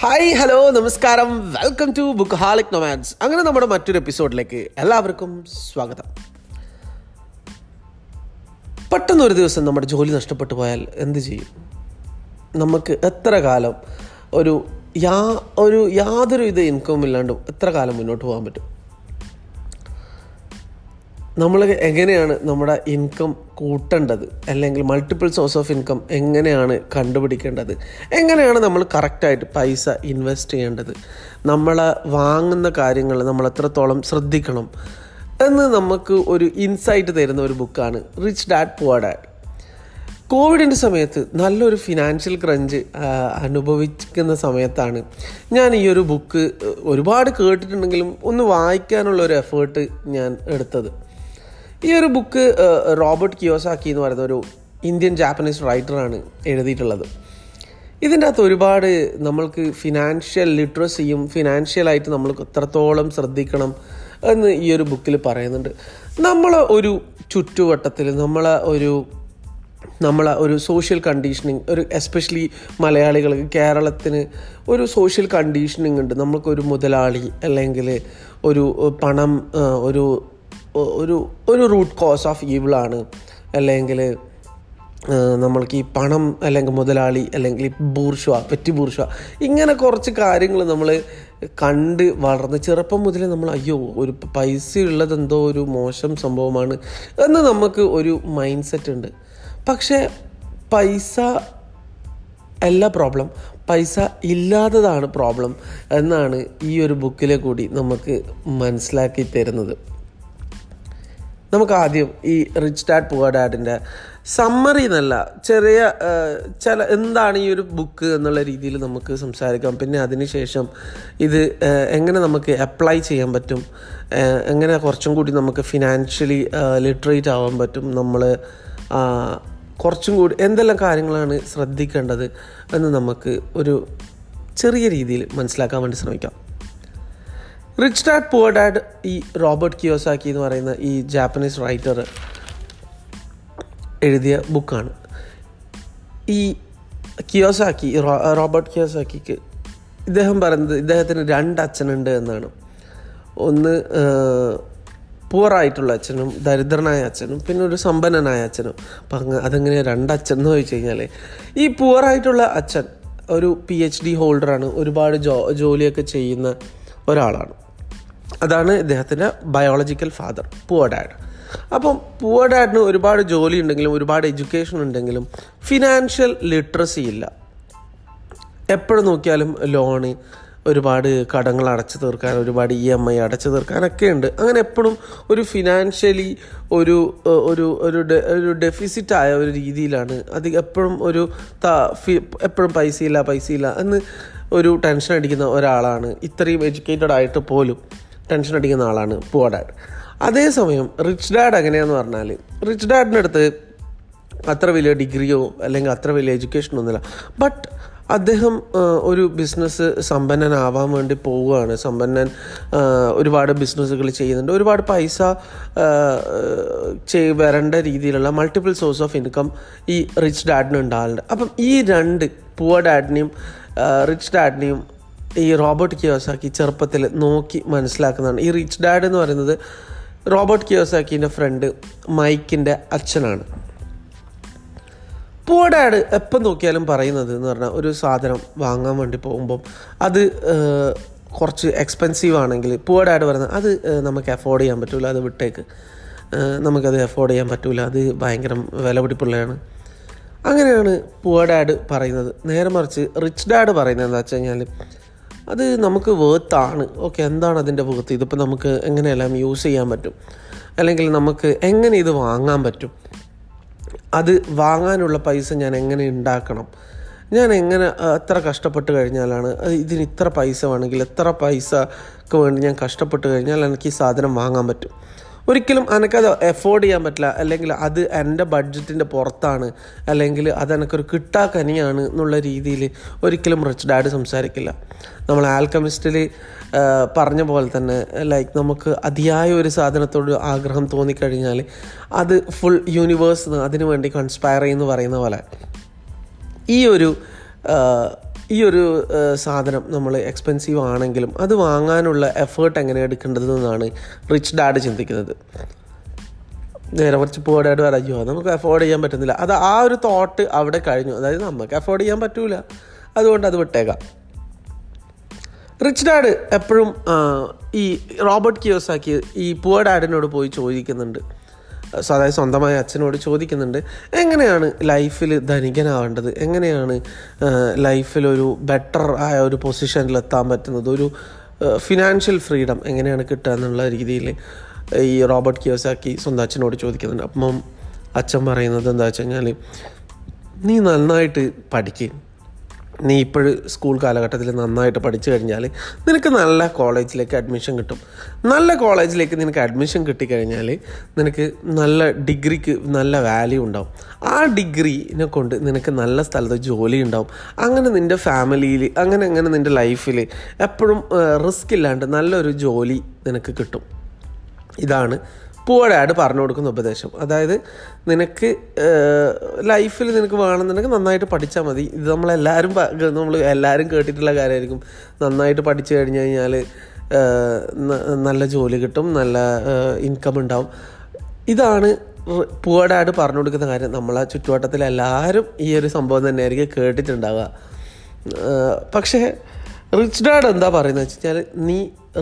Hi hello നമസ്കാരം. Welcome to book ഹാളിക് നൊമാൻസ് അങ്ങനെ നമ്മുടെ മറ്റൊരു എപ്പിസോഡിലേക്ക് എല്ലാവർക്കും സ്വാഗതം. പെട്ടെന്നൊരു ദിവസം നമ്മുടെ ജോലി നഷ്ടപ്പെട്ടു പോയാൽ എന്ത് ചെയ്യും? നമുക്ക് എത്ര കാലം ഒരു യാ ഒരു യാതൊരു വിധ ഇൻകവും ഇല്ലാണ്ടും എത്ര കാലം മുന്നോട്ട് പോകാൻ പറ്റും? നമ്മൾ എങ്ങനെയാണ് നമ്മുടെ ഇൻകം കൂട്ടേണ്ടത്? അല്ലെങ്കിൽ മൾട്ടിപ്പിൾ സോഴ്സ് ഓഫ് ഇൻകം എങ്ങനെയാണ് കണ്ടുപിടിക്കേണ്ടത്? എങ്ങനെയാണ് നമ്മൾ കറക്റ്റായിട്ട് പൈസ ഇൻവെസ്റ്റ് ചെയ്യേണ്ടത്? നമ്മൾ വാങ്ങുന്ന കാര്യങ്ങൾ നമ്മൾ എത്രത്തോളം ശ്രദ്ധിക്കണം? എന്ന് നമുക്ക് ഒരു ഇൻസൈറ്റ് തരുന്ന ഒരു ബുക്കാണ് റിച്ച് ഡാഡ് പുവർ ഡാഡ് കോവിഡിന്റെ സമയത്ത് നല്ലൊരു ഫിനാൻഷ്യൽ ക്രഞ്ച് അനുഭവിക്കുന്ന സമയത്താണ് ഞാൻ ഈ ഒരു ബുക്ക് ഒരുപാട് കേട്ടിട്ടുണ്ടെങ്കിലും ഒന്ന് വായിക്കാനുള്ള ഒരു എഫേർട്ട് ഞാൻ എടുത്തത്. ഈ ഒരു ബുക്ക് റോബർട്ട് കിയോസാക്കി എന്ന് പറയുന്ന ഒരു ഇന്ത്യൻ ജാപ്പനീസ് റൈറ്ററാണ് എഴുതിയിട്ടുള്ളത്. ഇതിന്റെ അകത്ത് ഒരുപാട് നമ്മൾക്ക് ഫിനാൻഷ്യൽ ലിറ്ററസിയും ഫിനാൻഷ്യലായിട്ട് നമ്മൾ എത്രത്തോളം ശ്രദ്ധിക്കണം എന്ന് ഈ ഒരു ബുക്കിൽ പറയുന്നുണ്ട്. നമ്മൾ ഒരു ചുറ്റുവട്ടത്തിൽ നമ്മളെ ഒരു നമ്മളെ ഒരു സോഷ്യൽ കണ്ടീഷനിങ് ഒരു എസ്പെഷ്യലി മലയാളികൾക്ക് കേരളത്തിന് ഒരു സോഷ്യൽ കണ്ടീഷനിങ് ഉണ്ട്. നമ്മൾക്കൊരു മുതലാളി അല്ലെങ്കിൽ ഒരു പണം ഒരു ഒരു ഒരു റൂട്ട് കോസ് ഓഫ് ഈവിളാണ് അല്ലെങ്കിൽ നമ്മൾക്ക് ഈ പണം അല്ലെങ്കിൽ മുതലാളി അല്ലെങ്കിൽ ബൂർഷ പെറ്റി ബൂർഷ ഇങ്ങനെ കുറച്ച് കാര്യങ്ങൾ നമ്മൾ കണ്ട് വളർന്ന് ചെറുപ്പം മുതൽ നമ്മൾ അയ്യോ ഒരു പൈസ ഉള്ളത് എന്തോ ഒരു മോശം സംഭവമാണ് എന്ന് നമുക്ക് ഒരു മൈൻഡ് സെറ്റ് ഉണ്ട്. പക്ഷേ പൈസ അല്ല പ്രോബ്ലം പൈസ ഇല്ലാത്തതാണ് പ്രോബ്ലം എന്നാണ് ഈ ഒരു ബുക്കിലെ കൂടി നമുക്ക് മനസ്സിലാക്കി തരുന്നത്. നമുക്ക് ആദ്യം ഈ റിച്ച് ഡാഡ് പുവർ ഡാഡിന്റെ സമ്മറി എന്നല്ല ചെറിയ ചില എന്താണ് ഈ ഒരു ബുക്ക് എന്നുള്ള രീതിയിൽ നമുക്ക് സംസാരിക്കാം. പിന്നെ അതിനുശേഷം ഇത് എങ്ങനെ നമുക്ക് അപ്ലൈ ചെയ്യാൻ പറ്റും എങ്ങനെ കുറച്ചും കൂടി നമുക്ക് ഫിനാൻഷ്യലി ലിറ്ററേറ്റ് ആവാൻ പറ്റും നമ്മൾ കുറച്ചും കൂടി എന്തെല്ലാം കാര്യങ്ങളാണ് ശ്രദ്ധിക്കേണ്ടത് എന്ന് നമുക്ക് ഒരു ചെറിയ രീതിയിൽ മനസ്സിലാക്കാൻ വേണ്ടി ശ്രമിക്കാം. റിച്ച് ഡാഡ് പുവർ ഡാഡ് ഈ റോബർട്ട് കിയോസാക്കി എന്ന് പറയുന്ന ഈ ജാപ്പനീസ് റൈറ്റർ എഴുതിയ ബുക്കാണ് ഈ കിയോസാക്കി റോബർട്ട് കിയോസാക്കിക്ക് ഇദ്ദേഹം പറയുന്നത് ഇദ്ദേഹത്തിന് രണ്ട് അച്ഛനുണ്ട് എന്നാണ്. ഒന്ന് പൂറായിട്ടുള്ള അച്ഛനും ദരിദ്രനായ അച്ഛനും പിന്നെ ഒരു സമ്പന്നനായ അച്ഛനും. അപ്പം അങ്ങ് അതെങ്ങനെ രണ്ടച്ഛൻ എന്ന് ചോദിച്ചു കഴിഞ്ഞാൽ ഈ പൂറായിട്ടുള്ള അച്ഛൻ ഒരു പി എച്ച് ഡി ഹോൾഡറാണ് ഒരുപാട് ജോ ജോലിയൊക്കെ ചെയ്യുന്ന ഒരാളാണ്. അതാണ് ഇദ്ദേഹത്തിന്റെ ബയോളജിക്കൽ ഫാദർ പുവർ ഡാഡ് അപ്പം പുവർ ഡാഡിന് ഒരുപാട് ജോലി ഉണ്ടെങ്കിലും ഒരുപാട് എഡ്യൂക്കേഷൻ ഉണ്ടെങ്കിലും ഫിനാൻഷ്യൽ ലിറ്ററസി ഇല്ല. എപ്പോഴും നോക്കിയാലും ലോണ് ഒരുപാട് കടങ്ങൾ അടച്ചു തീർക്കാൻ ഒരുപാട് ഇ എം ഐ അടച്ചു തീർക്കാനൊക്കെ ഉണ്ട്. അങ്ങനെ എപ്പോഴും ഒരു ഫിനാൻഷ്യലി ഒരു ഒരു ഒരു ഒരു ഡെഫിസിറ്റായ ഒരു രീതിയിലാണ് അത് എപ്പോഴും ഒരു എപ്പോഴും പൈസയില്ല പൈസയില്ല എന്ന് ഒരു ടെൻഷൻ അടിക്കുന്ന ഒരാളാണ്. ഇത്രയും എഡ്യൂക്കേറ്റഡ് ആയിട്ട് പോലും ടെൻഷൻ അടിക്കുന്ന ആളാണ് പുവർ ഡാഡ്. അതേസമയം റിച്ച് ഡാഡ് എങ്ങനെയാന്ന് പറഞ്ഞാൽ റിച്ച് ഡാഡിന്റെ അടുത്ത് അത്ര വലിയ ഡിഗ്രിയോ അല്ലെങ്കിൽ അത്ര വലിയ എഡ്യൂക്കേഷനോ ഒന്നുമില്ല. ബട്ട് അദ്ദേഹം ഒരു ബിസിനസ് സമ്പന്നനാവാൻ വേണ്ടി പോവുകയാണ്. സമ്പന്നൻ ഒരുപാട് ബിസിനസ്സുകൾ ചെയ്യുന്നുണ്ട്. ഒരുപാട് പൈസ ചെയ് വരേണ്ട രീതിയിലുള്ള മൾട്ടിപ്പിൾ സോഴ്സ് ഓഫ് ഇൻകം ഈ റിച്ച് ഡാഡിന് ഉണ്ടാകുന്നുണ്ട് അപ്പം ഈ രണ്ട് പുവർ ഡാഡിനെയും റിച്ച് ഡാഡിനെയും ഈ റോബർട്ട് കിയോസാക്കി ചെറുപ്പത്തിൽ നോക്കി മനസ്സിലാക്കുന്നതാണ്. ഈ റിച്ച് ഡാഡ് എന്ന് പറയുന്നത് റോബർട്ട് കിയോസാക്കിന്റെ ഫ്രണ്ട് മൈക്കിന്റെ അച്ഛനാണ്. പൂ ഡാഡ് എപ്പം നോക്കിയാലും പറയുന്നത് എന്ന് പറഞ്ഞാൽ ഒരു സാധനം വാങ്ങാൻ വേണ്ടി പോകുമ്പം അത് കുറച്ച് എക്സ്പെൻസീവ് ആണെങ്കിൽ പൂ ഡാഡ് പറയുന്നത് അത് നമുക്ക് അഫോർഡ് ചെയ്യാൻ പറ്റില്ല അത് വിട്ടേക്ക്. നമുക്കത് അഫോർഡ് ചെയ്യാൻ പറ്റില്ല അത് ഭയങ്കര വിലപിടിപ്പുള്ളതാണ് അങ്ങനെയാണ് പൂ ഡാഡ് പറയുന്നത്. നേരെ മറിച്ച് റിച്ച് ഡാഡ് പറയുന്നത് എന്താ വെച്ച് കഴിഞ്ഞാൽ അത് നമുക്ക് വേർത്താണ് ഓക്കെ എന്താണ് അതിന്റെ വേർത്ത് ഇതിപ്പോൾ നമുക്ക് എങ്ങനെയെല്ലാം യൂസ് ചെയ്യാൻ പറ്റും? അല്ലെങ്കിൽ നമുക്ക് എങ്ങനെ ഇത് വാങ്ങാൻ പറ്റും? അത് വാങ്ങാനുള്ള പൈസ ഞാൻ എങ്ങനെ ഉണ്ടാക്കണം? ഞാൻ എങ്ങനെ എത്ര കഷ്ടപ്പെട്ട് കഴിഞ്ഞാലാണ് ഇതിന് ഇത്ര പൈസ വേണമെങ്കിൽ എത്ര പൈസക്ക് വേണ്ടി ഞാൻ കഷ്ടപ്പെട്ട് കഴിഞ്ഞാൽ എനിക്ക് ഈ സാധനം വാങ്ങാൻ പറ്റും? ഒരിക്കലും എനിക്കത് എഫോർഡ് ചെയ്യാൻ പറ്റില്ല. അല്ലെങ്കിൽ അത് എന്റെ ബഡ്ജറ്റിന്റെ പുറത്താണ്. അല്ലെങ്കിൽ അത് എനിക്കൊരു കിട്ടാക്കനിയാണ് എന്നുള്ള രീതിയിൽ ഒരിക്കലും റിച്ച് ഡാഡ് സംസാരിക്കില്ല. നമ്മൾ ആൽക്കമിസ്റ്റിൽ പറഞ്ഞ പോലെ തന്നെ ലൈക്ക് നമുക്ക് അതിയായ ഒരു സാധനത്തോട് ആഗ്രഹം തോന്നിക്കഴിഞ്ഞാൽ അത് ഫുൾ യൂണിവേഴ്സ് അതിനു വേണ്ടി കൺസ്പയർ ചെയ്യുന്നു പറയുന്ന പോലെ. ഈ ഒരു ഈ ഒരു സാധനം നമ്മൾ എക്സ്പെൻസീവ് ആണെങ്കിലും അത് വാങ്ങാനുള്ള എഫേർട്ട് എങ്ങനെ എടുക്കേണ്ടതെന്നാണ് റിച്ച് ഡാഡ് ചിന്തിക്കുന്നത്. നേരെ കുറച്ച് പോടായിട്ട് പറയോ നമുക്ക് അഫോർഡ് ചെയ്യാൻ പറ്റുന്നില്ല. അത് ആ ഒരു തോട്ട് അവിടെ കഴിഞ്ഞു. അതായത് നമുക്ക് അഫോർഡ് ചെയ്യാൻ പറ്റൂല. അതുകൊണ്ട് അത് വിട്ടേക്കാം. റിച്ച് ഡാഡ് എപ്പോഴും ഈ റോബർട്ട് കിയോസാക്കി ഈ പുവർ ഡാഡിനോട് പോയി ചോദിക്കുന്നുണ്ട്. അതായത് സ്വന്തമായ അച്ഛനോട് ചോദിക്കുന്നുണ്ട് എങ്ങനെയാണ് ലൈഫിൽ ധനികനാവേണ്ടത്? എങ്ങനെയാണ് ലൈഫിൽ ഒരു ബെറ്റർ ആയ ഒരു പൊസിഷനിൽ എത്താൻ പറ്റുന്നത്? ഒരു ഫിനാൻഷ്യൽ ഫ്രീഡം എങ്ങനെയാണ് കിട്ടുക എന്നുള്ള രീതിയിൽ ഈ റോബർട്ട് കിയോസാക്കി സ്വന്തം അച്ഛനോട് ചോദിക്കുന്നുണ്ട്. അപ്പം അച്ഛൻ പറയുന്നത് എന്താ വെച്ച് കഴിഞ്ഞാൽ നീ നന്നായിട്ട് പഠിക്കുക നീ ഇപ്പോഴും സ്കൂൾ കാലഘട്ടത്തിൽ നന്നായിട്ട് പഠിച്ചു കഴിഞ്ഞാൽ നിനക്ക് നല്ല കോളേജിലേക്ക് അഡ്മിഷൻ കിട്ടും. നല്ല കോളേജിലേക്ക് നിനക്ക് അഡ്മിഷൻ കിട്ടിക്കഴിഞ്ഞാൽ നിനക്ക് നല്ല ഡിഗ്രിക്ക് നല്ല വാല്യൂ ഉണ്ടാവും. ആ ഡിഗ്രീനെ കൊണ്ട് നിനക്ക് നല്ല സ്ഥലത്ത് ജോലി ഉണ്ടാവും. അങ്ങനെ നിന്റെ ഫാമിലിയിൽ അങ്ങനെ അങ്ങനെ നിന്റെ ലൈഫിൽ എപ്പോഴും റിസ്ക് ഇല്ലാണ്ട് നല്ലൊരു ജോലി നിനക്ക് കിട്ടും. ഇതാണ് പൂവടാട് പറഞ്ഞു കൊടുക്കുന്ന ഉപദേശം. അതായത് നിനക്ക് ലൈഫിൽ നിനക്ക് വേണമെന്നുണ്ടെങ്കിൽ നന്നായിട്ട് പഠിച്ചാൽ മതി. ഇത് നമ്മളെല്ലാവരും നമ്മൾ എല്ലാവരും കേട്ടിട്ടുള്ള കാര്യമായിരിക്കും. നന്നായിട്ട് പഠിച്ചു കഴിഞ്ഞു കഴിഞ്ഞാൽ നല്ല ജോലി കിട്ടും നല്ല ഇൻകം ഉണ്ടാവും. ഇതാണ് പൂവടായിട്ട് പറഞ്ഞു കൊടുക്കുന്ന കാര്യം. നമ്മളെ ചുറ്റുവട്ടത്തിൽ എല്ലാവരും ഈ ഒരു സംഭവം തന്നെയായിരിക്കും കേട്ടിട്ടുണ്ടാവുക. പക്ഷേ റിച്ച് ഡാഡ് എന്താ പറയുന്നത് വെച്ച് കഴിഞ്ഞാൽ നീ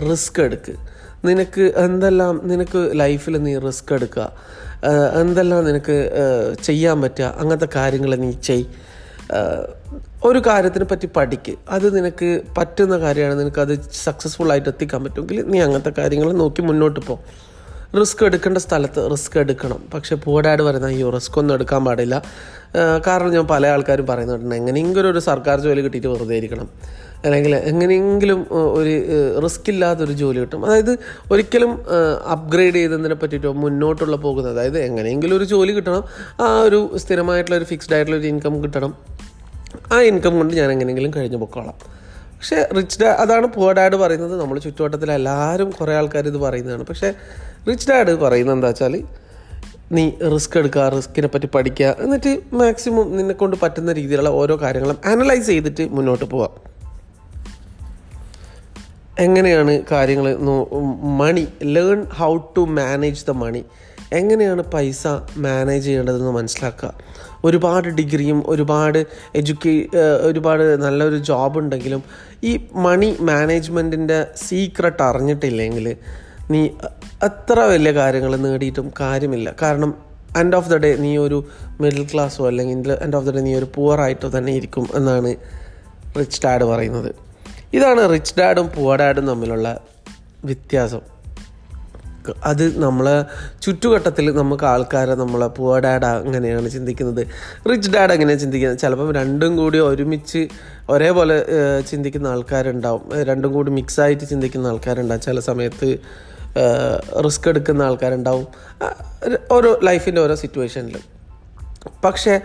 റിസ്ക് എടുക്ക്. നിനക്ക് എന്തെല്ലാം നിനക്ക് ലൈഫിൽ നീ റിസ്ക് എടുക്കുക എന്തെല്ലാം നിനക്ക് ചെയ്യാൻ പറ്റുക അങ്ങനത്തെ കാര്യങ്ങൾ നീ ചെയ്. ഒരു കാര്യത്തിനെ പറ്റി പഠിക്ക്. അത് നിനക്ക് പറ്റുന്ന കാര്യമാണ്. നിനക്ക് അത് സക്സസ്ഫുൾ ആയിട്ട് എത്തിക്കാൻ പറ്റുമെങ്കിൽ നീ അങ്ങനത്തെ കാര്യങ്ങൾ നോക്കി മുന്നോട്ട് പോ. റിസ്ക് എടുക്കേണ്ട സ്ഥലത്ത് റിസ്ക് എടുക്കണം. പക്ഷേ പൂടാട് പറയുന്ന അയ്യോ റിസ്ക് ഒന്നും എടുക്കാൻ പാടില്ല. കാരണം ഞാൻ പല ആൾക്കാരും പറയുന്നുണ്ട് എങ്ങനെയെങ്കിലും ഒരു സർക്കാർ ജോലി കിട്ടിയിട്ട് വെറുതെ ഇരിക്കണം. അല്ലെങ്കിൽ എങ്ങനെയെങ്കിലും ഒരു റിസ്ക് ഇല്ലാത്തൊരു ജോലി കിട്ടും. അതായത് ഒരിക്കലും അപ്ഗ്രേഡ് ചെയ്തതിനെ പറ്റിയിട്ടോ മുന്നോട്ടുള്ള പോകുന്നത് അതായത് എങ്ങനെയെങ്കിലും ഒരു ജോലി കിട്ടണം. ആ ഒരു സ്ഥിരമായിട്ടുള്ള ഒരു ഫിക്സ്ഡ് ആയിട്ടുള്ള ഒരു ഇൻകം കിട്ടണം. ആ ഇൻകം കൊണ്ട് ഞാൻ എങ്ങനെയെങ്കിലും കഴിഞ്ഞു പൊക്കോളാം. പക്ഷേ റിച്ച് ഡാ അതാണ് പുവർ ഡാഡ് പറയുന്നത്. നമ്മൾ ചുറ്റുവട്ടത്തിൽ എല്ലാവരും കുറേ ആൾക്കാർ ഇത് പറയുന്നതാണ്. പക്ഷേ റിച്ച് ഡാഡ് പറയുന്നത് എന്താ വെച്ചാൽ നീ റിസ്ക് എടുക്കുക റിസ്കിനെ പറ്റി പഠിക്കുക. എന്നിട്ട് മാക്സിമം നിന്നെക്കൊണ്ട് പറ്റുന്ന രീതിയിലുള്ള ഓരോ കാര്യങ്ങളും അനലൈസ് ചെയ്തിട്ട് മുന്നോട്ട് പോവാം. എങ്ങനെയാണ് കാര്യങ്ങൾ money learn how to manage the money എങ്ങനെയാണ് പൈസ മാനേജ് ചെയ്യേണ്ടതെന്ന് മനസ്സിലാക്കുക. ഒരുപാട് ഡിഗ്രിയും ഒരുപാട് എഡ്യൂക്കേ ഒരുപാട് നല്ലൊരു ജോബ് ഉണ്ടെങ്കിലും ഈ മണി മാനേജ്മെന്റിന്റെ സീക്രട്ട് അറിഞ്ഞിട്ടില്ലെങ്കിൽ നീ അത്ര വലിയ കാര്യങ്ങൾ നേടിയിട്ടും കാര്യമില്ല. കാരണം എൻഡ് ഓഫ് ദ ഡേ നീ ഒരു മിഡിൽ ക്ലാസ്സോ അല്ലെങ്കിൽ എൻഡ് ഓഫ് ദ ഡേ നീ ഒരു പുവർ ആയിട്ടോ തന്നെ ഇരിക്കും എന്നാണ് റിച്ച് ഡാഡ് പറയുന്നത്. ഇതാണ് റിച്ച് ഡാഡും പുവർ ഡാഡും തമ്മിലുള്ള വ്യത്യാസം. അത് നമ്മളെ ചുറ്റുവട്ടത്തിൽ നമുക്ക് ആൾക്കാരെ നമ്മളെ പുവർ ഡാഡ് അങ്ങനെയാണ് ചിന്തിക്കുന്നത്. റിച്ച് ഡാഡ് എങ്ങനെയാണ് ചിന്തിക്കുന്നത്? ചിലപ്പം രണ്ടും കൂടി ഒരുമിച്ച് ഒരേപോലെ ചിന്തിക്കുന്ന ആൾക്കാരുണ്ടാവും. രണ്ടും കൂടി മിക്സായിട്ട് ചിന്തിക്കുന്ന ആൾക്കാരുണ്ടാവും. ചില സമയത്ത് റിസ്ക് എടുക്കുന്ന ആൾക്കാരുണ്ടാവും. ഓരോ ലൈഫിന്റെ ഓരോ സിറ്റുവേഷനിലും പക്ഷേ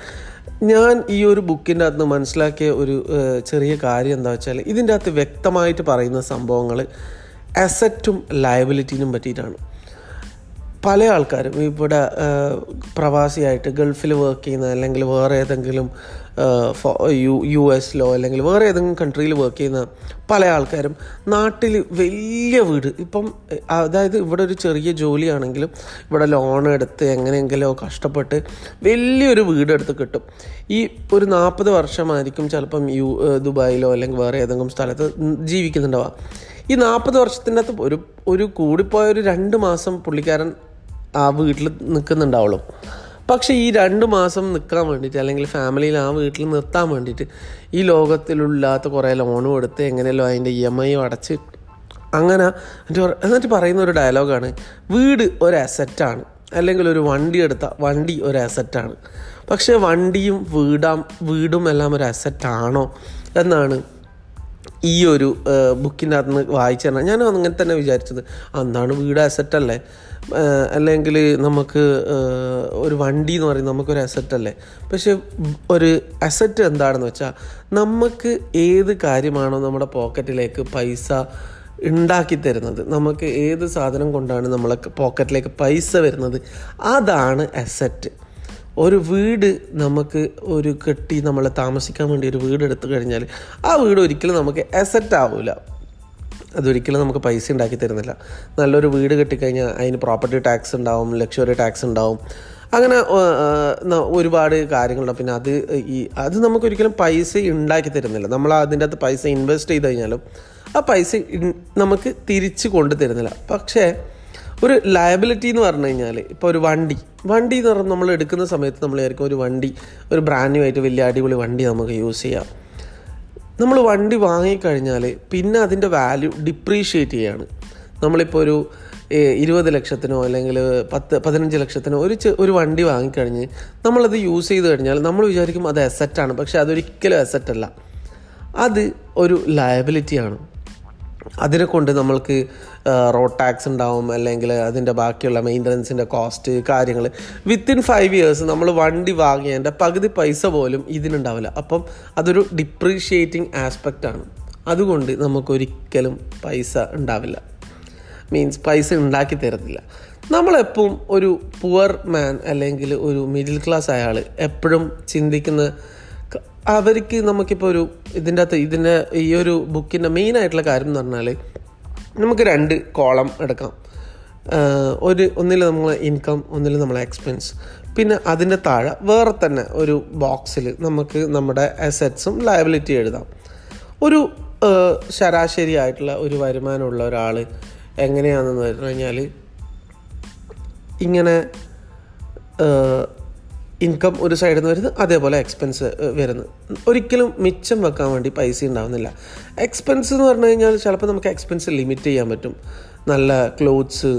ഞാൻ ഈ ഒരു ബുക്കിന്റെ അകത്ത് മനസ്സിലാക്കിയ ഒരു ചെറിയ കാര്യം എന്താ വെച്ചാൽ ഇതിന്റെ അകത്ത് വ്യക്തമായിട്ട് പറയുന്ന സംഭവങ്ങൾ അസറ്റും ലയബിലിറ്റിനും പറ്റിയിട്ടാണ്. പല ആൾക്കാരും ഇവിടെ പ്രവാസിയായിട്ട് ഗൾഫിൽ വർക്ക് ചെയ്യുന്ന അല്ലെങ്കിൽ വേറെ ഏതെങ്കിലും യു യു എസിലോ അല്ലെങ്കിൽ വേറെ ഏതെങ്കിലും കൺട്രിയിൽ വർക്ക് ചെയ്യുന്ന പല ആൾക്കാരും നാട്ടിൽ വലിയ വീട്. ഇപ്പം അതായത് ഇവിടെ ഒരു ചെറിയ ജോലിയാണെങ്കിലും ഇവിടെ ലോൺ എടുത്ത് എങ്ങനെയെങ്കിലും കഷ്ടപ്പെട്ട് വലിയൊരു വീട് വീടെടുത്ത് കിട്ടും. ഈ ഒരു നാൽപ്പത് വർഷമായിരിക്കും ചിലപ്പം യു ദുബായിലോ അല്ലെങ്കിൽ വേറെ ഏതെങ്കിലും സ്ഥലത്ത് ജീവിക്കുന്നുണ്ടാവുക. ഈ നാൽപ്പത് വർഷത്തിന്റെ അകത്ത് ഒരു ഒരു കൂടിപ്പോയ ഒരു രണ്ട് മാസം പുള്ളിക്കാരൻ ആ വീട്ടിൽ നിൽക്കുന്നുണ്ടാവുള്ളൂ പക്ഷേ ഈ രണ്ട് മാസം നിൽക്കാൻ വേണ്ടിയിട്ട് അല്ലെങ്കിൽ ഫാമിലിയിൽ ആ വീട്ടിൽ നിർത്താൻ വേണ്ടിയിട്ട് ഈ ലോകത്തിലില്ലാത്ത കുറേ ലോണും എടുത്ത് എങ്ങനെയല്ലോ അതിന്റെ ഇ എം ഐ അടച്ച് അങ്ങനെ എന്നിട്ട് പറയുന്ന ഒരു ഡയലോഗാണ് വീട് ഒരു അസറ്റാണ് അല്ലെങ്കിൽ ഒരു വണ്ടി എടുത്ത വണ്ടി ഒരു അസറ്റാണ് പക്ഷേ വണ്ടിയും വീടാം വീടും എല്ലാം ഒരു അസറ്റാണോ എന്നാണ് ഈ ഒരു ബുക്കിന്റെ അകത്ത് നിന്ന് വായിച്ചു തരണം. ഞാൻ അങ്ങനെ തന്നെ വിചാരിച്ചത്. അന്നാണ് വീട് അസറ്റല്ലേ അല്ലെങ്കിൽ നമുക്ക് ഒരു വണ്ടി എന്ന് പറയുന്നത് നമുക്കൊരു അസറ്റല്ലേ പക്ഷെ ഒരു അസറ്റ് എന്താണെന്ന് വെച്ചാൽ നമുക്ക് ഏത് കാര്യമാണോ നമ്മുടെ പോക്കറ്റിലേക്ക് പൈസ ഉണ്ടാക്കി തരുന്നത്. നമുക്ക് ഏത് സാധനം കൊണ്ടാണ് നമ്മളെ പോക്കറ്റിലേക്ക് പൈസ വരുന്നത്? അതാണ് അസറ്റ് ഒരു വീട് നമുക്ക് ഒരു കെട്ടി നമ്മൾ താമസിക്കാൻ വേണ്ടി ഒരു വീട് എടുത്തു കഴിഞ്ഞാൽ ആ വീട് ഒരിക്കലും നമുക്ക് അസെറ്റ് ആവില്ല അതൊരിക്കലും നമുക്ക് പൈസ ഉണ്ടാക്കി തരുന്നില്ല. നല്ലൊരു വീട് കെട്ടിക്കഴിഞ്ഞാൽ അതിന് പ്രോപ്പർട്ടി ടാക്സ് ഉണ്ടാവും ലക്ഷറി ടാക്സ് ഉണ്ടാവും. അങ്ങനെ ഒരുപാട് കാര്യങ്ങളുണ്ട് പിന്നെ അത് ഈ അത് നമുക്കൊരിക്കലും പൈസ ഉണ്ടാക്കി തരുന്നില്ല. നമ്മൾ അതിന്റെ അകത്ത് പൈസ ഇൻവെസ്റ്റ് ചെയ്ത് കഴിഞ്ഞാലും ആ പൈസ നമുക്ക് തിരിച്ച് കൊണ്ടു തരുന്നില്ല. പക്ഷേ ഒരു ലയബിലിറ്റി എന്ന് പറഞ്ഞു കഴിഞ്ഞാൽ ഇപ്പോൾ ഒരു വണ്ടി. വണ്ടി എന്ന് പറഞ്ഞാൽ നമ്മൾ എടുക്കുന്ന സമയത്ത് നമ്മൾ വിചാരിക്കും ഒരു വണ്ടി ഒരു ബ്രാൻഡ് ന്യൂ ആയിട്ട് വലിയ അടിപൊളി വണ്ടി നമുക്ക് യൂസ് ചെയ്യാം. നമ്മൾ വണ്ടി വാങ്ങിക്കഴിഞ്ഞാൽ പിന്നെ അതിന്റെ വാല്യൂ ഡിപ്രീഷിയേറ്റ് ചെയ്യാണ്. നമ്മളിപ്പോൾ ഒരു ഇരുപത് ലക്ഷത്തിനോ അല്ലെങ്കിൽ പത്ത് പതിനഞ്ച് ലക്ഷത്തിനോ ഒരു ഒരു വണ്ടി വാങ്ങിക്കഴിഞ്ഞ് നമ്മളത് യൂസ് ചെയ്ത് കഴിഞ്ഞാൽ നമ്മൾ വിചാരിക്കും അത് അസറ്റാണ് പക്ഷെ അതൊരിക്കലും അസറ്റ് അല്ല. അത് ഒരു ലയബിലിറ്റിയാണ് അതിനെ കൊണ്ട് നമ്മൾക്ക് റോഡ് ടാക്സ് ഉണ്ടാവും അല്ലെങ്കിൽ അതിന്റെ ബാക്കിയുള്ള മെയിന്റനൻസിന്റെ കോസ്റ്റ് കാര്യങ്ങൾ വിത്തിൻ ഫൈവ് ഇയേഴ്സ് നമ്മൾ വണ്ടി വാങ്ങിയതിന്റെ പകുതി പൈസ പോലും ഇതിനുണ്ടാവില്ല. അപ്പം അതൊരു ഡിപ്രീഷിയേറ്റിംഗ് ആസ്പെക്റ്റാണ് അതുകൊണ്ട് നമുക്കൊരിക്കലും പൈസ ഉണ്ടാവില്ല. മീൻസ് പൈസ ഉണ്ടാക്കി തരത്തില്ല നമ്മളെപ്പോഴും ഒരു പുവർ മാൻ അല്ലെങ്കിൽ ഒരു മിഡിൽ ക്ലാസ് അയാൾ എപ്പോഴും ചിന്തിക്കുന്ന അവർക്ക് നമുക്കിപ്പോൾ ഒരു ഇതിന്റെ അകത്ത് ഇതിന്റെ ഈ ഒരു ബുക്കിന്റെ മെയിൻ ആയിട്ടുള്ള കാര്യം എന്ന് പറഞ്ഞാൽ നമുക്ക് രണ്ട് കോളം എടുക്കാം. ഒരു ഒന്നിൽ നമ്മൾ ഇൻകം ഒന്നിൽ നമ്മൾ എക്സ്പെൻസ് പിന്നെ അതിന്റെ താഴെ വേറെ തന്നെ ഒരു ബോക്സിൽ നമുക്ക് നമ്മുടെ അസറ്റ്സും ലയബിലിറ്റി എഴുതാം. ഒരു ശരാശരി ആയിട്ടുള്ള ഒരു വരുമാനമുള്ള ഒരാൾ എങ്ങനെയാണെന്ന് പറഞ്ഞു കഴിഞ്ഞാൽ ഇങ്ങനെ ഇൻകം ഒരു സൈഡിൽ നിന്ന് വരുന്നത് അതേപോലെ എക്സ്പെൻസ് വരുന്നത്. ഒരിക്കലും മിച്ചം വെക്കാൻ വേണ്ടി പൈസ ഉണ്ടാവുന്നില്ല. എക്സ്പെൻസ് എന്ന് പറഞ്ഞു കഴിഞ്ഞാൽ ചിലപ്പോൾ നമുക്ക് എക്സ്പെൻസ് ലിമിറ്റ് ചെയ്യാൻ പറ്റും. നല്ല ക്ലോത്ത്സ്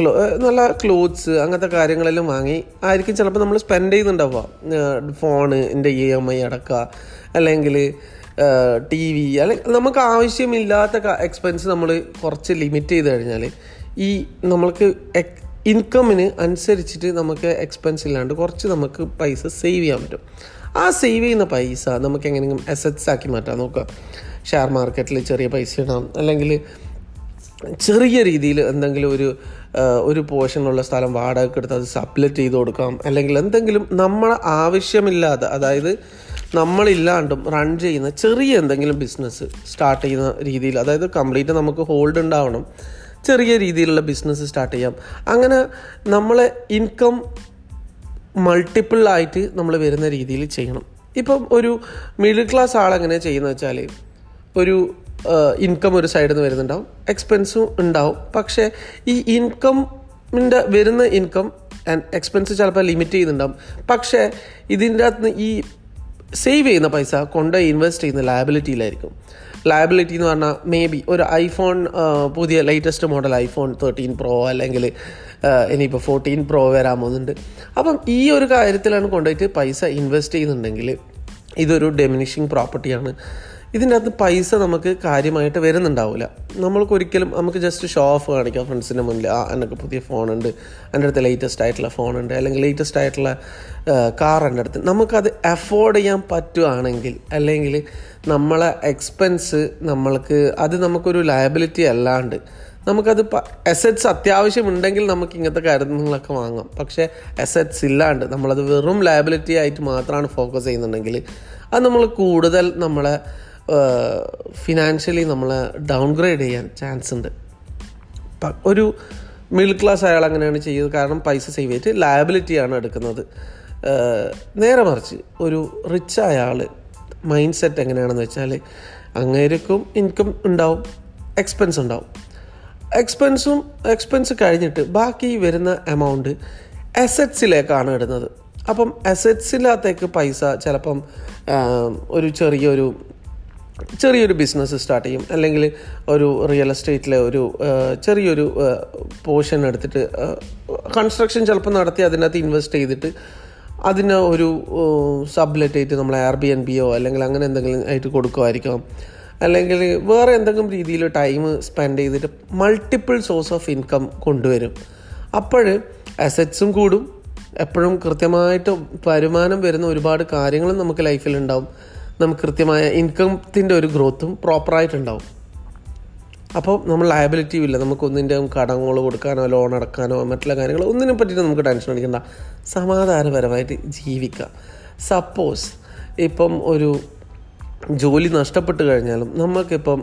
ക്ലോ നല്ല ക്ലോത്ത്സ് അങ്ങനത്തെ കാര്യങ്ങളെല്ലാം വാങ്ങി ആയിരിക്കും ചിലപ്പോൾ നമ്മൾ സ്പെൻഡ് ചെയ്യുന്നുണ്ടാവുക. ഫോണിന്റെ ഇ എം ഐ അടക്കുക. അല്ലെങ്കിൽ ടി വി അല്ലെങ്കിൽ നമുക്ക് ആവശ്യമില്ലാത്ത എക്സ്പെൻസ് നമ്മൾ കുറച്ച് ലിമിറ്റ് ചെയ്ത് കഴിഞ്ഞാൽ ഈ നമ്മൾക്ക് ഇൻകമിന് അനുസരിച്ചിട്ട് നമുക്ക് എക്സ്പെൻസ് ഇല്ലാണ്ട് കുറച്ച് നമുക്ക് പൈസ സേവ് ചെയ്യാൻ പറ്റും. ആ സേവ് ചെയ്യുന്ന പൈസ നമുക്ക് എങ്ങനെയെങ്കിലും അസറ്റ്സ് ആക്കി മാറ്റാം. നോക്കുക ഷെയർ മാർക്കറ്റിൽ ചെറിയ പൈസ ഇടാം. അല്ലെങ്കിൽ ചെറിയ രീതിയിൽ എന്തെങ്കിലും ഒരു ഒരു പോർഷനുള്ള സ്ഥലം വാടകയ്ക്ക് എടുത്ത് അത് സപ്ലറ്റ് ചെയ്ത് കൊടുക്കാം. അല്ലെങ്കിൽ എന്തെങ്കിലും നമ്മൾ ആവശ്യമില്ലാതെ അതായത് നമ്മളില്ലാണ്ടും റൺ ചെയ്യുന്ന ചെറിയ എന്തെങ്കിലും ബിസിനസ് സ്റ്റാർട്ട് ചെയ്യുന്ന രീതിയിൽ അതായത് കംപ്ലീറ്റ് നമുക്ക് ഹോൾഡ് ഉണ്ടാവണം. ചെറിയ രീതിയിലുള്ള ബിസിനസ് സ്റ്റാർട്ട് ചെയ്യാം. അങ്ങനെ നമ്മളെ ഇൻകം മൾട്ടിപ്പിൾ ആയിട്ട് നമ്മൾ വരുന്ന രീതിയിൽ ചെയ്യണം. ഇപ്പം ഒരു മിഡിൽ ക്ലാസ് ആളെങ്ങനെ ചെയ്യുന്ന വെച്ചാൽ ഒരു ഇൻകം ഒരു സൈഡിൽ നിന്ന് വരുന്നുണ്ടാവും. എക്സ്പെൻസും ഉണ്ടാവും. പക്ഷേ ഈ ഇൻകമിന്റെ വരുന്ന ഇൻകം ആൻഡ് എക്സ്പെൻസ് ചിലപ്പോൾ ലിമിറ്റ് ചെയ്യുന്നുണ്ടാവും. പക്ഷേ ഇതിന്റെ അകത്ത് ഈ സേവ് ചെയ്യുന്ന പൈസ കൊണ്ട് ഇൻവെസ്റ്റ് ചെയ്യുന്ന ലയബിലിറ്റിയിലായിരിക്കും ലയബിലിറ്റി എന്ന് പറഞ്ഞാൽ മേ ബി ഒരു ഐഫോൺ പുതിയ latest model iPhone thirteen pro അല്ലെങ്കിൽ ഇനിയിപ്പോൾ ഫോർട്ടീൻ പ്രോ വരാൻ പോകുന്നുണ്ട്. അപ്പം ഈ ഒരു കാര്യത്തിലാണ് കൊണ്ടുപോയിട്ട് പൈസ ഇൻവെസ്റ്റ് ചെയ്യുന്നുണ്ടെങ്കിൽ ഇതൊരു ഡെമിനിഷിങ് പ്രോപ്പർട്ടിയാണ് ഇതിന്റെ അകത്ത് പൈസ നമുക്ക് കാര്യമായിട്ട് വരുന്നുണ്ടാവില്ല നമ്മൾക്ക് ഒരിക്കലും നമുക്ക് ജസ്റ്റ് ഷോ ഓഫ് കാണിക്കാം ഫ്രണ്ട്സിന്റെ മുന്നിൽ. ആ എന്നൊക്കെ പുതിയ ഫോണുണ്ട്. എന്റെ അടുത്ത് ലേറ്റസ്റ്റ് ആയിട്ടുള്ള ഫോണുണ്ട്. അല്ലെങ്കിൽ ലേറ്റസ്റ്റ് ആയിട്ടുള്ള കാർ എന്റെ അടുത്ത്. നമുക്കത് അഫോർഡ് ചെയ്യാൻ പറ്റുകയാണെങ്കിൽ അല്ലെങ്കിൽ നമ്മളെ എക്സ്പെൻസ് നമ്മൾക്ക് അത് നമുക്കൊരു ലയബിലിറ്റി അല്ലാണ്ട് നമുക്കത് അത്യാവശ്യം അത്യാവശ്യമുണ്ടെങ്കിൽ നമുക്ക് ഇങ്ങനത്തെ കാര്യങ്ങളൊക്കെ വാങ്ങാം. പക്ഷേ എസെറ്റ്സ് ഇല്ലാണ്ട് നമ്മളത് വെറും ലയബിലിറ്റി ആയിട്ട് മാത്രമാണ് ഫോക്കസ് ചെയ്യുന്നുണ്ടെങ്കിൽ അത് നമ്മൾ കൂടുതൽ നമ്മളെ ഫിനാൻഷ്യലി നമ്മൾ ഡൗൺഗ്രേഡ് ചെയ്യാൻ ചാൻസ് ഉണ്ട്. ഒരു മിഡിൽ ക്ലാസ് അയാൾ അങ്ങനെയാണ് ചെയ്യുന്നത് കാരണം പൈസ സേവ് ചെയ്തിട്ട് ലയബിലിറ്റിയാണ് എടുക്കുന്നത്. നേരെ മറിച്ച് ഒരു റിച്ച് അയാൾ മൈൻഡ് സെറ്റ് എങ്ങനെയാണെന്ന് വെച്ചാൽ അങ്ങേർക്കും ഇൻകം ഉണ്ടാവും എക്സ്പെൻസ് ഉണ്ടാവും. എക്സ്പെൻസും എക്സ്പെൻസ് കഴിഞ്ഞിട്ട് ബാക്കി വരുന്ന എമൗണ്ട് അസറ്റ്സിലേക്കാണ് ഇടുന്നത്. അപ്പം അസറ്റ്സിനകത്തേക്ക് പൈസ ചിലപ്പം ഒരു ചെറിയൊരു ചെറിയൊരു ബിസിനസ് സ്റ്റാർട്ട് ചെയ്യും. അല്ലെങ്കിൽ ഒരു റിയൽ എസ്റ്റേറ്റിലെ ഒരു ചെറിയൊരു പോർഷൻ എടുത്തിട്ട് കൺസ്ട്രക്ഷൻ ചിലപ്പോൾ നടത്തി അതിനകത്ത് ഇൻവെസ്റ്റ് ചെയ്തിട്ട് അതിന് ഒരു സബ്ലെറ്റ് ആയിട്ട് നമ്മൾ എയർ ബി എൻ ബിയോ അല്ലെങ്കിൽ അങ്ങനെ എന്തെങ്കിലും ആയിട്ട് കൊടുക്കുമായിരിക്കാം. അല്ലെങ്കിൽ വേറെ എന്തെങ്കിലും രീതിയിൽ ടൈം സ്പെൻഡ് ചെയ്തിട്ട് മൾട്ടിപ്പിൾ സോഴ്സ് ഓഫ് ഇൻകം കൊണ്ടുവരും. അപ്പോൾ അസറ്റ്സും കൂടും. എപ്പോഴും കൃത്യമായിട്ട് വരുമാനം വരുന്ന ഒരുപാട് കാര്യങ്ങളും നമുക്ക് ലൈഫിൽ ഉണ്ടാവും. നമുക്ക് കൃത്യമായ ഇൻകത്തിന്റെ ഒരു ഗ്രോത്തും പ്രോപ്പറായിട്ടുണ്ടാവും അപ്പോൾ നമ്മൾ ലയബിലിറ്റിയും ഇല്ല. നമുക്ക് ഒന്നിന്റെ കടങ്ങൾ കൊടുക്കാനോ ലോൺ അടക്കാനോ മറ്റുള്ള കാര്യങ്ങൾ ഒന്നിനെ പറ്റിയിട്ട് നമുക്ക് ടെൻഷൻ അടിക്കണ്ട. സമാധാനപരമായിട്ട് ജീവിക്കുക. സപ്പോസ് ഇപ്പം ഒരു ജോലി നഷ്ടപ്പെട്ട് കഴിഞ്ഞാലും നമുക്കിപ്പം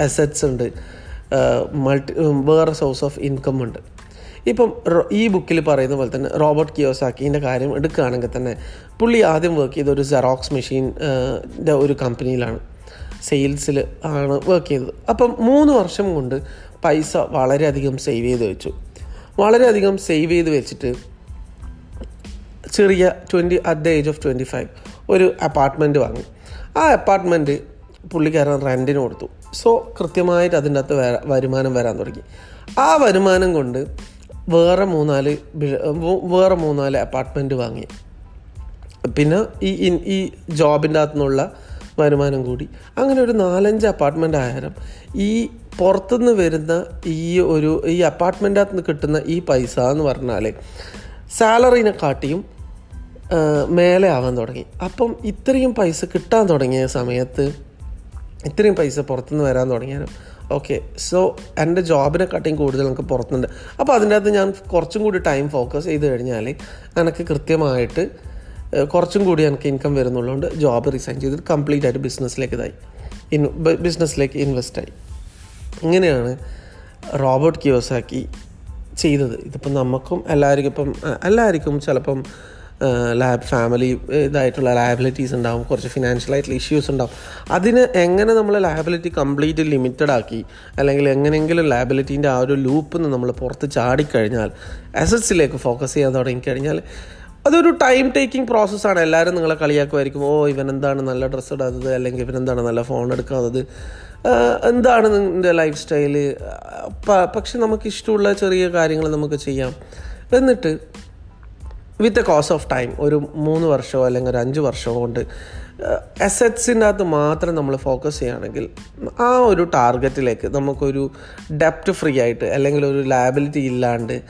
അസറ്റ്സ് ഉണ്ട്. മൾട്ടി വേറെ സോഴ്സ് ഓഫ് ഇൻകം ഉണ്ട്. ഇപ്പം ഈ ബുക്കിൽ പറയുന്ന പോലെ തന്നെ റോബർട്ട് കിയോസാക്കിന്റെ കാര്യം എടുക്കുകയാണെങ്കിൽ തന്നെ പുള്ളി ആദ്യം വർക്ക് ചെയ്ത ഒരു സെറോക്സ് മെഷീൻ ഒരു കമ്പനിയിലാണ് സെയിൽസിൽ ആണ് വർക്ക് ചെയ്തത്. അപ്പം മൂന്ന് വർഷം കൊണ്ട് പൈസ വളരെയധികം സേവ് ചെയ്ത് വെച്ചു. വളരെയധികം സേവ് ചെയ്ത് വെച്ചിട്ട് ചെറിയ twenty at the age of twenty five ഒരു അപ്പാർട്ട്മെന്റ് വാങ്ങി. ആ അപ്പാർട്ട്മെന്റ് പുള്ളിക്കാരൻ റെന്റിന് കൊടുത്തു. സോ കൃത്യമായിട്ട് അതിന്റെ അകത്ത് വര- വരുമാനം വരാൻ തുടങ്ങി. ആ വരുമാനം കൊണ്ട് വേറെ മൂന്നാൽ വേറെ മൂന്നാൽ അപ്പാർട്ട്മെന്റ് വാങ്ങി. പിന്നെ ഈ ഈ ജോബിന്റെ അകത്തുനിന്നുള്ള വരുമാനം കൂടി. അങ്ങനെ ഒരു നാലഞ്ച് അപ്പാർട്ട്മെന്റ് ആയാലും ഈ പുറത്തുനിന്ന് വരുന്ന ഈ ഒരു ഈ അപ്പാർട്ട്മെന്റ് അകത്ത് നിന്ന് കിട്ടുന്ന ഈ പൈസ എന്ന് പറഞ്ഞാൽ സാലറിനെ കാട്ടിയും മേലെ ആവാൻ തുടങ്ങി. അപ്പം ഇത്രയും പൈസ കിട്ടാൻ തുടങ്ങിയ സമയത്ത് ഇത്രയും പൈസ പുറത്തുനിന്ന് വരാൻ തുടങ്ങിയാലും ഓക്കെ സോ എന്റെ ജോബിനെക്കാട്ടിയും കൂടുതൽ നമുക്ക് പുറത്തുണ്ട്. അപ്പോൾ അതിന്റെ അകത്ത് ഞാൻ കുറച്ചും കൂടി ടൈം ഫോക്കസ് ചെയ്ത് കഴിഞ്ഞാൽ എനിക്ക് കൃത്യമായിട്ട് കുറച്ചും കൂടി എനിക്ക് ഇൻകം വരുന്നുള്ളതുകൊണ്ട് ജോബ് റിസൈൻ ചെയ്ത് കംപ്ലീറ്റ് ആയിട്ട് ബിസിനസ്സിലേക്ക് ഇതായി. ഇൻ ബിസിനസ്സിലേക്ക് ഇൻവെസ്റ്റ് ആയി. ഇങ്ങനെയാണ് റോബർട്ട് കിയോസാക്കി ചെയ്തത്. ഇതിപ്പം നമുക്കും എല്ലാവർക്കും ഇപ്പം എല്ലാവർക്കും ചിലപ്പം ലാബ് ഫാമിലി ഇതായിട്ടുള്ള ലയബിലിറ്റീസ് ഉണ്ടാവും കുറച്ച് ഫിനാൻഷ്യൽ ആയിട്ടുള്ള ഇഷ്യൂസ് ഉണ്ടാവും. അതിന് എങ്ങനെ നമ്മൾ ലയബിലിറ്റി കംപ്ലീറ്റ് ലിമിറ്റഡ് ആക്കി അല്ലെങ്കിൽ എങ്ങനെയെങ്കിലും ലയബിലിറ്റീന്റെ ആ ഒരു ലൂപ്പിൽ നിന്ന് നമ്മൾ പുറത്ത് ചാടിക്കഴിഞ്ഞാൽ അസറ്റ്സിലേക്ക് ഫോക്കസ് ചെയ്യാൻ തുടങ്ങിക്കഴിഞ്ഞാൽ അതൊരു ടൈം ടേക്കിംഗ് പ്രോസസ്സാണ് എല്ലാവരും നിങ്ങളെ കളിയാക്കുമായിരിക്കും ഓ ഇവനെന്താണ് നല്ല ഡ്രസ്സ് ഇടാത്തത്? അല്ലെങ്കിൽ ഇവനെന്താണ് നല്ല ഫോൺ എടുക്കാത്തത്? എന്താണ് നിന്റെ ലൈഫ് സ്റ്റൈൽ പക്ഷെ നമുക്ക് ഇഷ്ടമുള്ള ചെറിയ കാര്യങ്ങൾ നമുക്ക് ചെയ്യാം. എന്നിട്ട് with a course of time ഒരു മൂന്ന് വർഷമോ അല്ലെങ്കിൽ ഒരു അഞ്ച് വർഷമോ കൊണ്ട് അസറ്റ്സിന്റെ അകത്ത് മാത്രം നമ്മൾ ഫോക്കസ് ചെയ്യുകയാണെങ്കിൽ ആ ഒരു ടാർഗറ്റിലേക്ക് നമുക്കൊരു ഡെപ്റ്റ് ഫ്രീ ആയിട്ട് അല്ലെങ്കിൽ ഒരു ലാബിലിറ്റി ഇല്ലാണ്ട്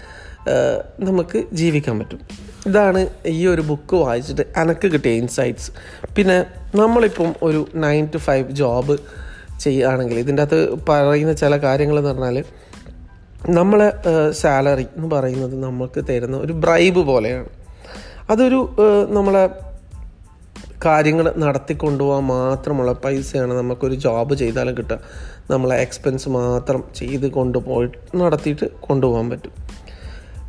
നമുക്ക് ജീവിക്കാൻ പറ്റും. ഇതാണ് ഈ ഒരു ബുക്ക് വായിച്ചിട്ട് എനക്ക് കിട്ടിയ ഇൻസൈറ്റ്സ് പിന്നെ നമ്മളിപ്പം ഒരു നയൻ ടു ഫൈവ് ജോബ് ചെയ്യുകയാണെങ്കിൽ ഇതിന്റെ അകത്ത് പറയുന്ന ചില കാര്യങ്ങൾ എന്ന് പറഞ്ഞാൽ നമ്മളെ സാലറി എന്ന് പറയുന്നത് നമുക്ക് തരുന്ന ഒരു ബ്രൈബ് പോലെയാണ്. അതൊരു നമ്മളെ കാര്യങ്ങൾ നടത്തിക്കൊണ്ടുപോകാൻ മാത്രമുള്ള പൈസയാണ് നമുക്കൊരു ജോബ് ചെയ്താലും കിട്ടുക. നമ്മളെ എക്സ്പെൻസ് മാത്രം ചെയ്ത് കൊണ്ടുപോയി നടത്തിയിട്ട് കൊണ്ടുപോകാൻ പറ്റും.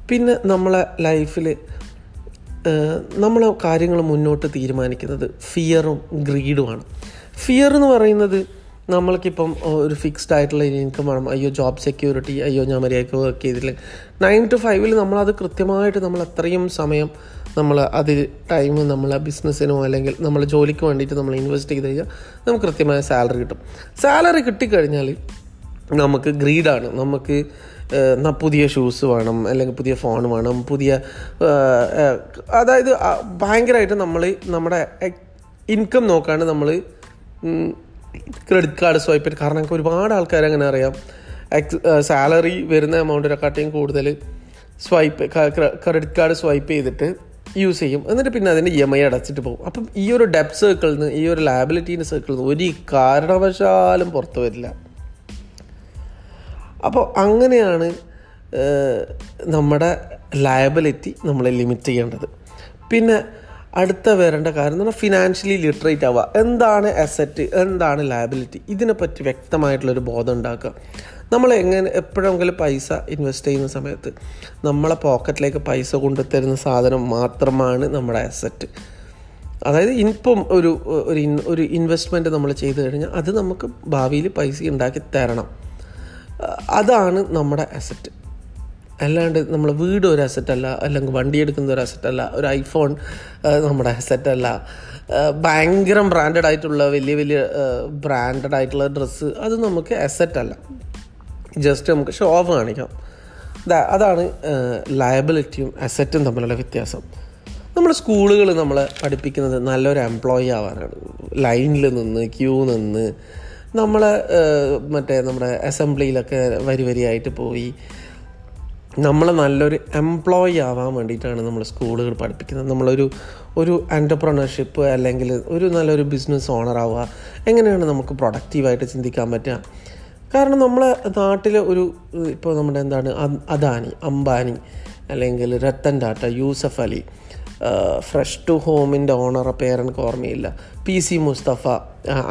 പിന്നെ നമ്മളെ ലൈഫിൽ നമ്മളെ കാര്യങ്ങൾ മുന്നോട്ട് തീരുമാനിക്കുന്നത് ഫിയറും ഗ്രീഡുമാണ് ഫിയർ എന്ന് പറയുന്നത് നമ്മൾക്കിപ്പം ഒരു ഫിക്സ്ഡ് ആയിട്ടുള്ള ഇൻകം വേണം. അയ്യോ ജോബ് സെക്യൂരിറ്റി അയ്യോ ഞാൻ മര്യാദയ്ക്ക് വർക്ക് ചെയ്തില്ല നയൻ ടു ഫൈവിൽ നമ്മളത് കൃത്യമായിട്ട് നമ്മൾ അത്രയും സമയം നമ്മൾ അത് ടൈം നമ്മൾ ബിസിനസ്സിനോ അല്ലെങ്കിൽ നമ്മൾ ജോലിക്ക് വേണ്ടിയിട്ട് നമ്മൾ ഇൻവെസ്റ്റ് ചെയ്ത് കഴിഞ്ഞാൽ നമുക്ക് കൃത്യമായ സാലറി കിട്ടും. സാലറി കിട്ടിക്കഴിഞ്ഞാൽ നമുക്ക് ഗ്രീഡാണ് നമുക്ക് പുതിയ ഷൂസ് വേണം അല്ലെങ്കിൽ പുതിയ ഫോൺ വേണം പുതിയ അതായത് ഭയങ്കരമായിട്ട് നമ്മൾ നമ്മുടെ ഇൻകം നോക്കാണ്ട് നമ്മൾ ക്രെഡിറ്റ് കാർഡ് സ്വൈപ്പ് ചെയ്ത് കാരണം എനിക്ക് ഒരുപാട് ആൾക്കാർ അങ്ങനെ അറിയാം. എക്സ് സാലറി വരുന്ന എമൗണ്ടിനെക്കാട്ടിയും കൂടുതൽ സ്വൈപ്പ് ക്രെഡിറ്റ് കാർഡ് സ്വൈപ്പ് ചെയ്തിട്ട് യൂസ് ചെയ്യും. എന്നിട്ട് പിന്നെ അതിന്റെ ഇ എം ഐ അടച്ചിട്ട് പോകും. അപ്പം ഈ ഒരു ഡെപ്റ്റ് സർക്കിളിൽ നിന്ന് ഈ ഒരു ലാബിലിറ്റീന്റെ സർക്കിളിൽ നിന്ന് ഒരു കാരണവശാലും പുറത്തു വരില്ല. അപ്പോൾ അങ്ങനെയാണ് നമ്മുടെ ലയബിലിറ്റി നമ്മളെ ലിമിറ്റ് ചെയ്യേണ്ടത്. പിന്നെ അടുത്ത വരേണ്ട കാര്യം എന്ന് പറഞ്ഞാൽ ഫിനാൻഷ്യലി ലിറ്ററേറ്റ് ആവുക. എന്താണ് അസറ്റ് എന്താണ് ലയബിലിറ്റി ഇതിനെപ്പറ്റി വ്യക്തമായിട്ടുള്ളൊരു ബോധം ഉണ്ടാക്കുക. നമ്മൾ എങ്ങനെ എപ്പോഴെങ്കിലും പൈസ ഇൻവെസ്റ്റ് ചെയ്യുന്ന സമയത്ത് നമ്മളെ പോക്കറ്റിലേക്ക് പൈസ കൊണ്ടുതരുന്ന സാധനം മാത്രമാണ് നമ്മുടെ അസറ്റ് അതായത് ഇപ്പം ഒരു ഒരു ഒരു ഇൻവെസ്റ്റ്മെന്റ് നമ്മൾ ചെയ്തു കഴിഞ്ഞാൽ അത് നമുക്ക് ഭാവിയിൽ പൈസ ഉണ്ടാക്കി തരണം. അതാണ് നമ്മുടെ അസറ്റ് അല്ലാണ്ട് നമ്മൾ വീട് ഒരു അസറ്റല്ല അല്ല അല്ലെങ്കിൽ വണ്ടി എടുക്കുന്ന ഒരു അസറ്റല്ല ഒരു ഐഫോൺ നമ്മുടെ അസറ്റല്ല ഭയങ്കര ബ്രാൻഡഡ് ആയിട്ടുള്ള വലിയ വലിയ ബ്രാൻഡഡ് ആയിട്ടുള്ള ഡ്രസ്സ് അത് നമുക്ക് അസറ്റല്ല ജസ്റ്റ് നമുക്ക് ഷോ ഓഫ് കാണിക്കാം അതാണ് ലയബിലിറ്റിയും അസറ്റും തമ്മിലുള്ള വ്യത്യാസം. നമ്മൾ സ്കൂളുകൾ നമ്മളെ പഠിപ്പിക്കുന്നത് നല്ലൊരു എംപ്ലോയി ആവാനാണ്. ലൈനിൽ നിന്ന് ക്യൂ നിന്ന് നമ്മളെ മറ്റേ നമ്മുടെ അസംബ്ലിയിലൊക്കെ വരി വരിയായിട്ട് പോയി നമ്മളെ നല്ലൊരു എംപ്ലോയി ആവാൻ വേണ്ടിയിട്ടാണ് നമ്മൾ സ്കൂളുകൾ പഠിപ്പിക്കുന്നത്. നമ്മളൊരു ഒരു എന്റർപ്രണർഷിപ്പ് അല്ലെങ്കിൽ ഒരു നല്ലൊരു ബിസിനസ് ഓണർ ആവുക. എങ്ങനെയാണ് നമുക്ക് പ്രൊഡക്റ്റീവായിട്ട് ചിന്തിക്കാൻ പറ്റുക? കാരണം നമ്മളെ നാട്ടിലെ ഒരു ഇപ്പോൾ നമ്മുടെ എന്താണ് അദാനി അംബാനി അല്ലെങ്കിൽ രത്തൻ ടാറ്റ യൂസഫ് അലി ഫ്രഷ് ടു ഹോമിന്റെ ഓണർ പേരെനിക്ക് ഓർമ്മയില്ല. P C Mustafa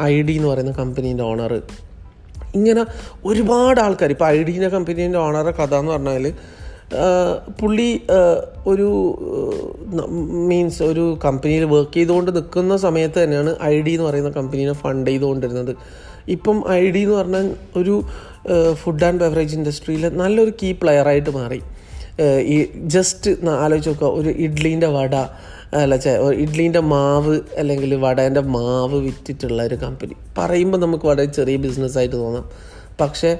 I D എന്ന് പറയുന്ന കമ്പനീന്റെ ഓണർ ഇങ്ങനെ ഒരുപാട് ആൾക്കാർ ഇപ്പോൾ ഐ ഡീന്റെ കമ്പനീന്റെ ഓണറെ കഥ എന്ന് പറഞ്ഞാൽ പുള്ളി ഒരു മീൻസ് ഒരു കമ്പനിയിൽ വർക്ക് ചെയ്തുകൊണ്ട് നിൽക്കുന്ന സമയത്ത് തന്നെയാണ് ഐ ഡി എന്ന് പറയുന്ന കമ്പനീനെ ഫണ്ട് ചെയ്തുകൊണ്ടിരുന്നത്. ഇപ്പം ഐ ഡി എന്ന് പറഞ്ഞാൽ ഒരു ഫുഡ് ആൻഡ് ബെവറേജ് ഇൻഡസ്ട്രിയിൽ നല്ലൊരു കീ പ്ലെയറായിട്ട് മാറി. ഈ ജസ്റ്റ് ആലോചിച്ച് നോക്കുക ഒരു ഇഡ്ലീന്റെ വട അല്ല ഇഡ്ലീന്റെ മാവ് അല്ലെങ്കിൽ വടേന്റെ മാവ് വിറ്റിട്ടുള്ള ഒരു കമ്പനി. പറയുമ്പോൾ നമുക്ക് വളരെ ചെറിയ ബിസിനസ്സായിട്ട് തോന്നാം. പക്ഷേ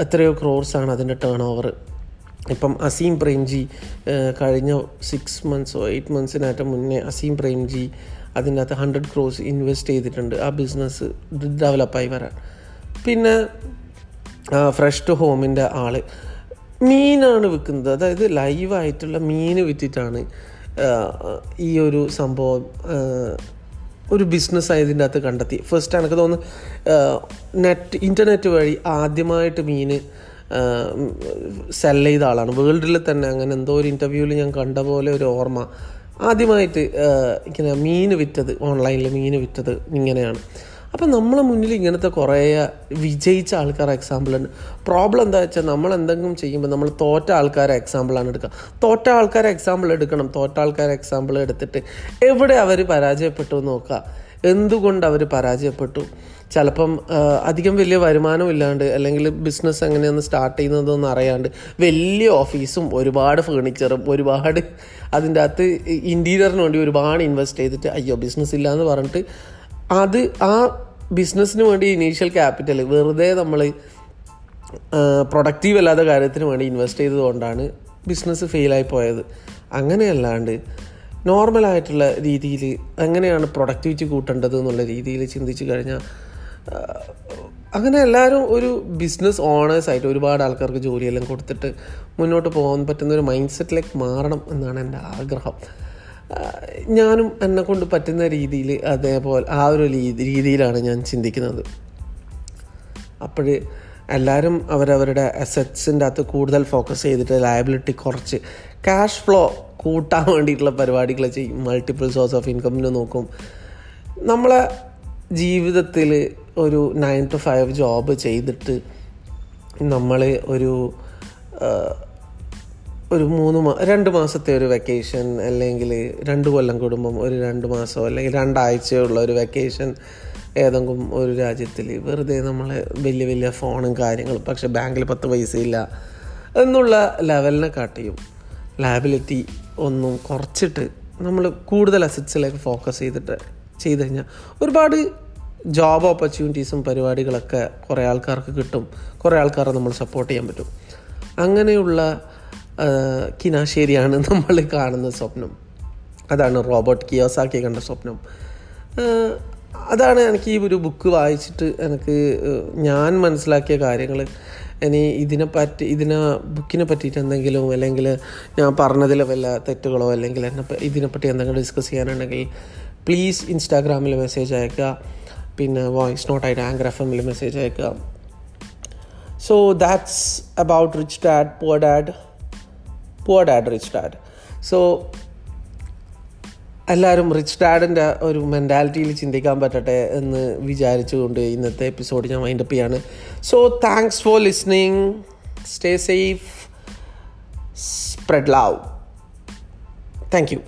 എത്രയോ ക്രോർസാണ് അതിന്റെ ടേൺ ഓവർ ഇപ്പം അസീം പ്രേംജി കഴിഞ്ഞ സിക്സ് മന്ത്സോ എയ്റ്റ് മന്ത്സിനായിട്ട് മുന്നേ അസീം പ്രേംജി അതിന്റെ അകത്ത് ഹൺഡ്രഡ് ക്രോസ് ഇൻവെസ്റ്റ് ചെയ്തിട്ടുണ്ട്. ആ ബിസിനസ് ഡെവലപ്പായി വരാൻ. പിന്നെ ഫ്രഷ് ടു ഹോമിന്റെ ആൾ മീനാണ് വിൽക്കുന്നത്. അതായത് ലൈവായിട്ടുള്ള മീൻ വിറ്റിട്ടാണ് ഈ ഒരു സംഭവം ഒരു ബിസിനസ് ആയതിന്റെ അകത്ത് കണ്ടെത്തി. ഫസ്റ്റ് എനിക്ക് തോന്നുന്നു നെറ്റ് ഇന്റർനെറ്റ് വഴി ആദ്യമായിട്ട് മീൻ സെൽ ചെയ്ത ആളാണ്. വേൾഡിൽ തന്നെ അങ്ങനെ എന്തോ ഒരു ഇന്റർവ്യൂവിൽ ഞാൻ കണ്ട പോലെ ഒരു ഓർമ്മ. ആദ്യമായിട്ട് ഇങ്ങനെ മീൻ വിറ്റത് ഓൺലൈനിൽ മീൻ വിറ്റത് ഇങ്ങനെയാണ്. അപ്പം നമ്മളെ മുന്നിൽ ഇങ്ങനത്തെ കുറേ വിജയിച്ച ആൾക്കാർ എക്സാമ്പിൾ ഉണ്ട്. പ്രോബ്ലം എന്താ വെച്ചാൽ നമ്മൾ എന്തെങ്കിലും ചെയ്യുമ്പോൾ നമ്മൾ തോറ്റ ആൾക്കാരെ എക്സാമ്പിളാണ് എടുക്കുക. തോറ്റ ആൾക്കാരെ എക്സാമ്പിൾ എടുക്കണം. തോറ്റ ആൾക്കാരെ എക്സാമ്പിൾ എടുത്തിട്ട് എവിടെ അവർ പരാജയപ്പെട്ടു എന്ന് നോക്കുക. എന്തുകൊണ്ട് അവർ പരാജയപ്പെട്ടു? ചിലപ്പം അധികം വലിയ വരുമാനം ഇല്ലാണ്ട് അല്ലെങ്കിൽ ബിസിനസ് എങ്ങനെയാണ് സ്റ്റാർട്ട് ചെയ്യുന്നതെന്ന് അറിയാണ്ട് വലിയ ഓഫീസും ഒരുപാട് ഫേണിച്ചറും ഒരുപാട് അതിന്റെ അകത്ത് ഇന്റീരിയറിന് വേണ്ടി ഒരുപാട് ഇൻവെസ്റ്റ് ചെയ്തിട്ട് അയ്യോ ബിസിനസ് ഇല്ല എന്ന് പറഞ്ഞിട്ട് അത് ആ ബിസിനസ്സിന് വേണ്ടി ഇനീഷ്യൽ ക്യാപിറ്റൽ വെറുതെ നമ്മൾ പ്രൊഡക്റ്റീവ് അല്ലാത്ത കാര്യത്തിന് വേണ്ടി ഇൻവെസ്റ്റ് ചെയ്തതുകൊണ്ടാണ് ബിസിനസ് ഫെയിലായി പോയത്. അങ്ങനെയല്ലാണ്ട് നോർമലായിട്ടുള്ള രീതിയിൽ എങ്ങനെയാണ് പ്രൊഡക്ടിവിറ്റി കൂട്ടേണ്ടത് എന്നുള്ള രീതിയിൽ ചിന്തിച്ച് കഴിഞ്ഞാൽ അങ്ങനെ എല്ലാവരും ഒരു ബിസിനസ് ഓണേഴ്സായിട്ട് ഒരുപാട് ആൾക്കാർക്ക് ജോലിയെല്ലാം കൊടുത്തിട്ട് മുന്നോട്ട് പോകാൻ പറ്റുന്ന ഒരു മൈൻഡ് സെറ്റിലേക്ക് മാറണം എന്നാണ് എന്റെ ആഗ്രഹം. ഞാനും എന്നെ കൊണ്ട് പറ്റുന്ന രീതിയിൽ അതേപോലെ ആ ഒരു രീതിയിലാണ് ഞാൻ ചിന്തിക്കുന്നത്. അപ്പോൾ എല്ലാവരും അവരവരുടെ അസറ്റ്സിന്റെ അകത്ത് കൂടുതൽ ഫോക്കസ് ചെയ്തിട്ട് ലയബിലിറ്റി കുറച്ച് ക്യാഷ് ഫ്ലോ കൂട്ടാൻ വേണ്ടിയിട്ടുള്ള പരിപാടികൾ ചെയ്യും. മൾട്ടിപ്പിൾ സോഴ്സ് ഓഫ് ഇൻകമിന് നോക്കും. നമ്മളെ ജീവിതത്തിൽ ഒരു നയൻ ടു ഫൈവ് ജോബ് ചെയ്തിട്ട് നമ്മൾ ഒരു ഒരു മൂന്ന് മാ രണ്ട് മാസത്തെ ഒരു വെക്കേഷൻ അല്ലെങ്കിൽ രണ്ട് കൊല്ലം കുടുംബം ഒരു രണ്ട് മാസം അല്ലെങ്കിൽ രണ്ടാഴ്ചയുള്ള ഒരു വെക്കേഷൻ ഏതെങ്കിലും ഒരു രാജ്യത്തിൽ വെറുതെ നമ്മൾ വലിയ വലിയ ഫോണും കാര്യങ്ങളും പക്ഷേ ബാങ്കിൽ പത്ത് പൈസ ഇല്ല എന്നുള്ള ലെവലിനെ കാട്ടിയും. ലാബിലിറ്റി ഒന്നും കുറച്ചിട്ട് നമ്മൾ കൂടുതൽ അസറ്റ്സിലേക്ക് ഫോക്കസ് ചെയ്തിട്ട് ചെയ്ത് കഴിഞ്ഞാൽ ഒരുപാട് ജോബ് ഓപ്പർച്യൂണിറ്റീസും പരിപാടികളൊക്കെ കുറേ ആൾക്കാർക്ക് കിട്ടും. കുറേ ആൾക്കാരെ നമ്മൾ സപ്പോർട്ട് ചെയ്യാൻ പറ്റും. അങ്ങനെയുള്ള കിനാശേരിയാണ് നമ്മൾ കാണുന്ന സ്വപ്നം. അതാണ് റോബർട്ട് കിയോസാക്കി കണ്ട സ്വപ്നം. അതാണ് എനിക്ക് ഈ ഒരു ബുക്ക് വായിച്ചിട്ട് എനിക്ക് ഞാൻ മനസ്സിലാക്കിയ കാര്യങ്ങൾ ഇനി ഇതിനെ പറ്റി ഇതിനെ ബുക്കിനെ പറ്റിയിട്ട് എന്തെങ്കിലും അല്ലെങ്കിൽ ഞാൻ പറഞ്ഞതിൽ വല്ല തെറ്റുകളോ അല്ലെങ്കിൽ എന്നെ ഇതിനെപ്പറ്റി എന്തെങ്കിലും ഡിസ്കസ് ചെയ്യാനുണ്ടെങ്കിൽ പ്ലീസ് ഇൻസ്റ്റാഗ്രാമിൽ മെസ്സേജ് അയക്കുക. പിന്നെ വോയിസ് നോട്ട് ആയിട്ട് ആങ്കർ എഫ് എമ്മിൽ മെസ്സേജ് അയക്കുക. So that's about rich dad poor dad poor dad rich dad so എല്ലാവരും റിച്ച് ഡാഡിന്റെ ഒരു മെന്റാലിറ്റിയിൽ ചിന്തിക്കാൻ പറ്റട്ടെ എന്ന് വിചാരിച്ചുകൊണ്ട് ഇന്നത്തെ എപ്പിസോഡ് ഞാൻ വൈൻഡപ്പ് ചെയ്യാണ്. So thanks for listening stay safe spread love thank you